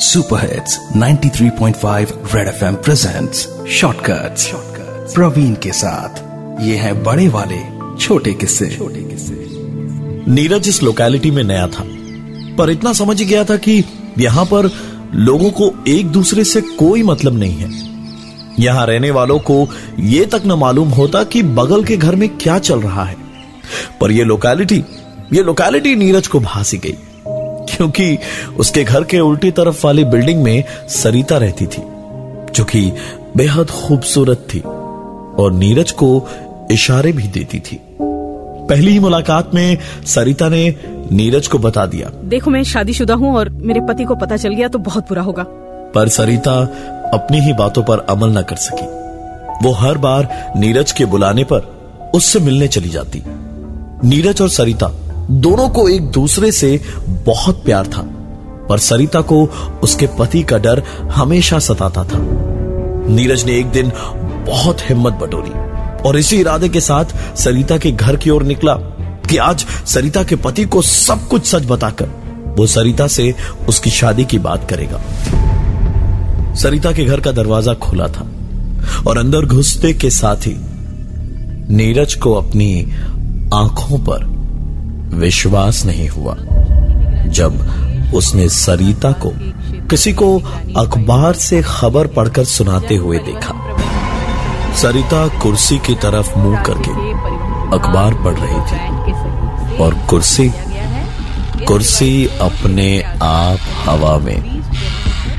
Super hits 93.5 red FM presents shortcuts Praveen के साथ। ये है बड़े वाले छोटे किस्से। छोटे किस्से। नीरज इस लोकेलिटी में नया था पर इतना समझ गया था कि यहाँ पर लोगों को एक दूसरे से कोई मतलब नहीं है। यहाँ रहने वालों को यह तक न मालूम होता कि बगल के घर में क्या चल रहा है। पर यह लोकेलिटी ये लोकेलिटी नीरज को भासी गई। क्योंकि उसके घर के उल्टी तरफ़ वाली बिल्डिंग में सरिता रहती थी जो कि बेहद खूबसूरत थी और नीरज को इशारे भी देती थी। पहली ही मुलाकात में सरिता ने नीरज को बता दिया। देखो मैं शादीशुदा हूँ और मेरे पति को पता चल गया तो बहुत बुरा होगा। पर सरिता अपनी ही बातों पर अमल न कर सकी। वो हर बार नीरज के बुलाने पर उससे मिलने चली जाती। नीरज और सरिता दोनों को एक दूसरे से बहुत प्यार था, पर सरिता को उसके पति का डर हमेशा सताता था। नीरज ने एक दिन बहुत हिम्मत बटोरी और इसी इरादे के साथ सरिता के घर की ओर निकला कि आज सरिता के पति को सब कुछ सच बताकर वो सरिता से उसकी शादी की बात करेगा। सरिता के घर का दरवाज़ा खुला था और अंदर घुसते के साथ ही नीरज को अपनी आँखों पर विश्वास नहीं हुआ। जब उसने सरिता को किसी को अखबार से खबर पढ़कर सुनाते हुए देखा, सरिता कुर्सी की तरफ़ मुँह करके अखबार पढ़ रही थी और कुर्सी कुर्सी अपने आप हवा में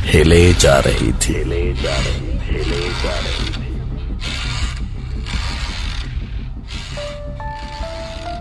हिले जा रही थी। हिले जा रही